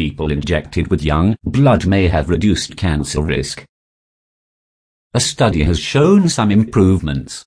people injected with young blood may have reduced cancer risk. A study has shown some improvements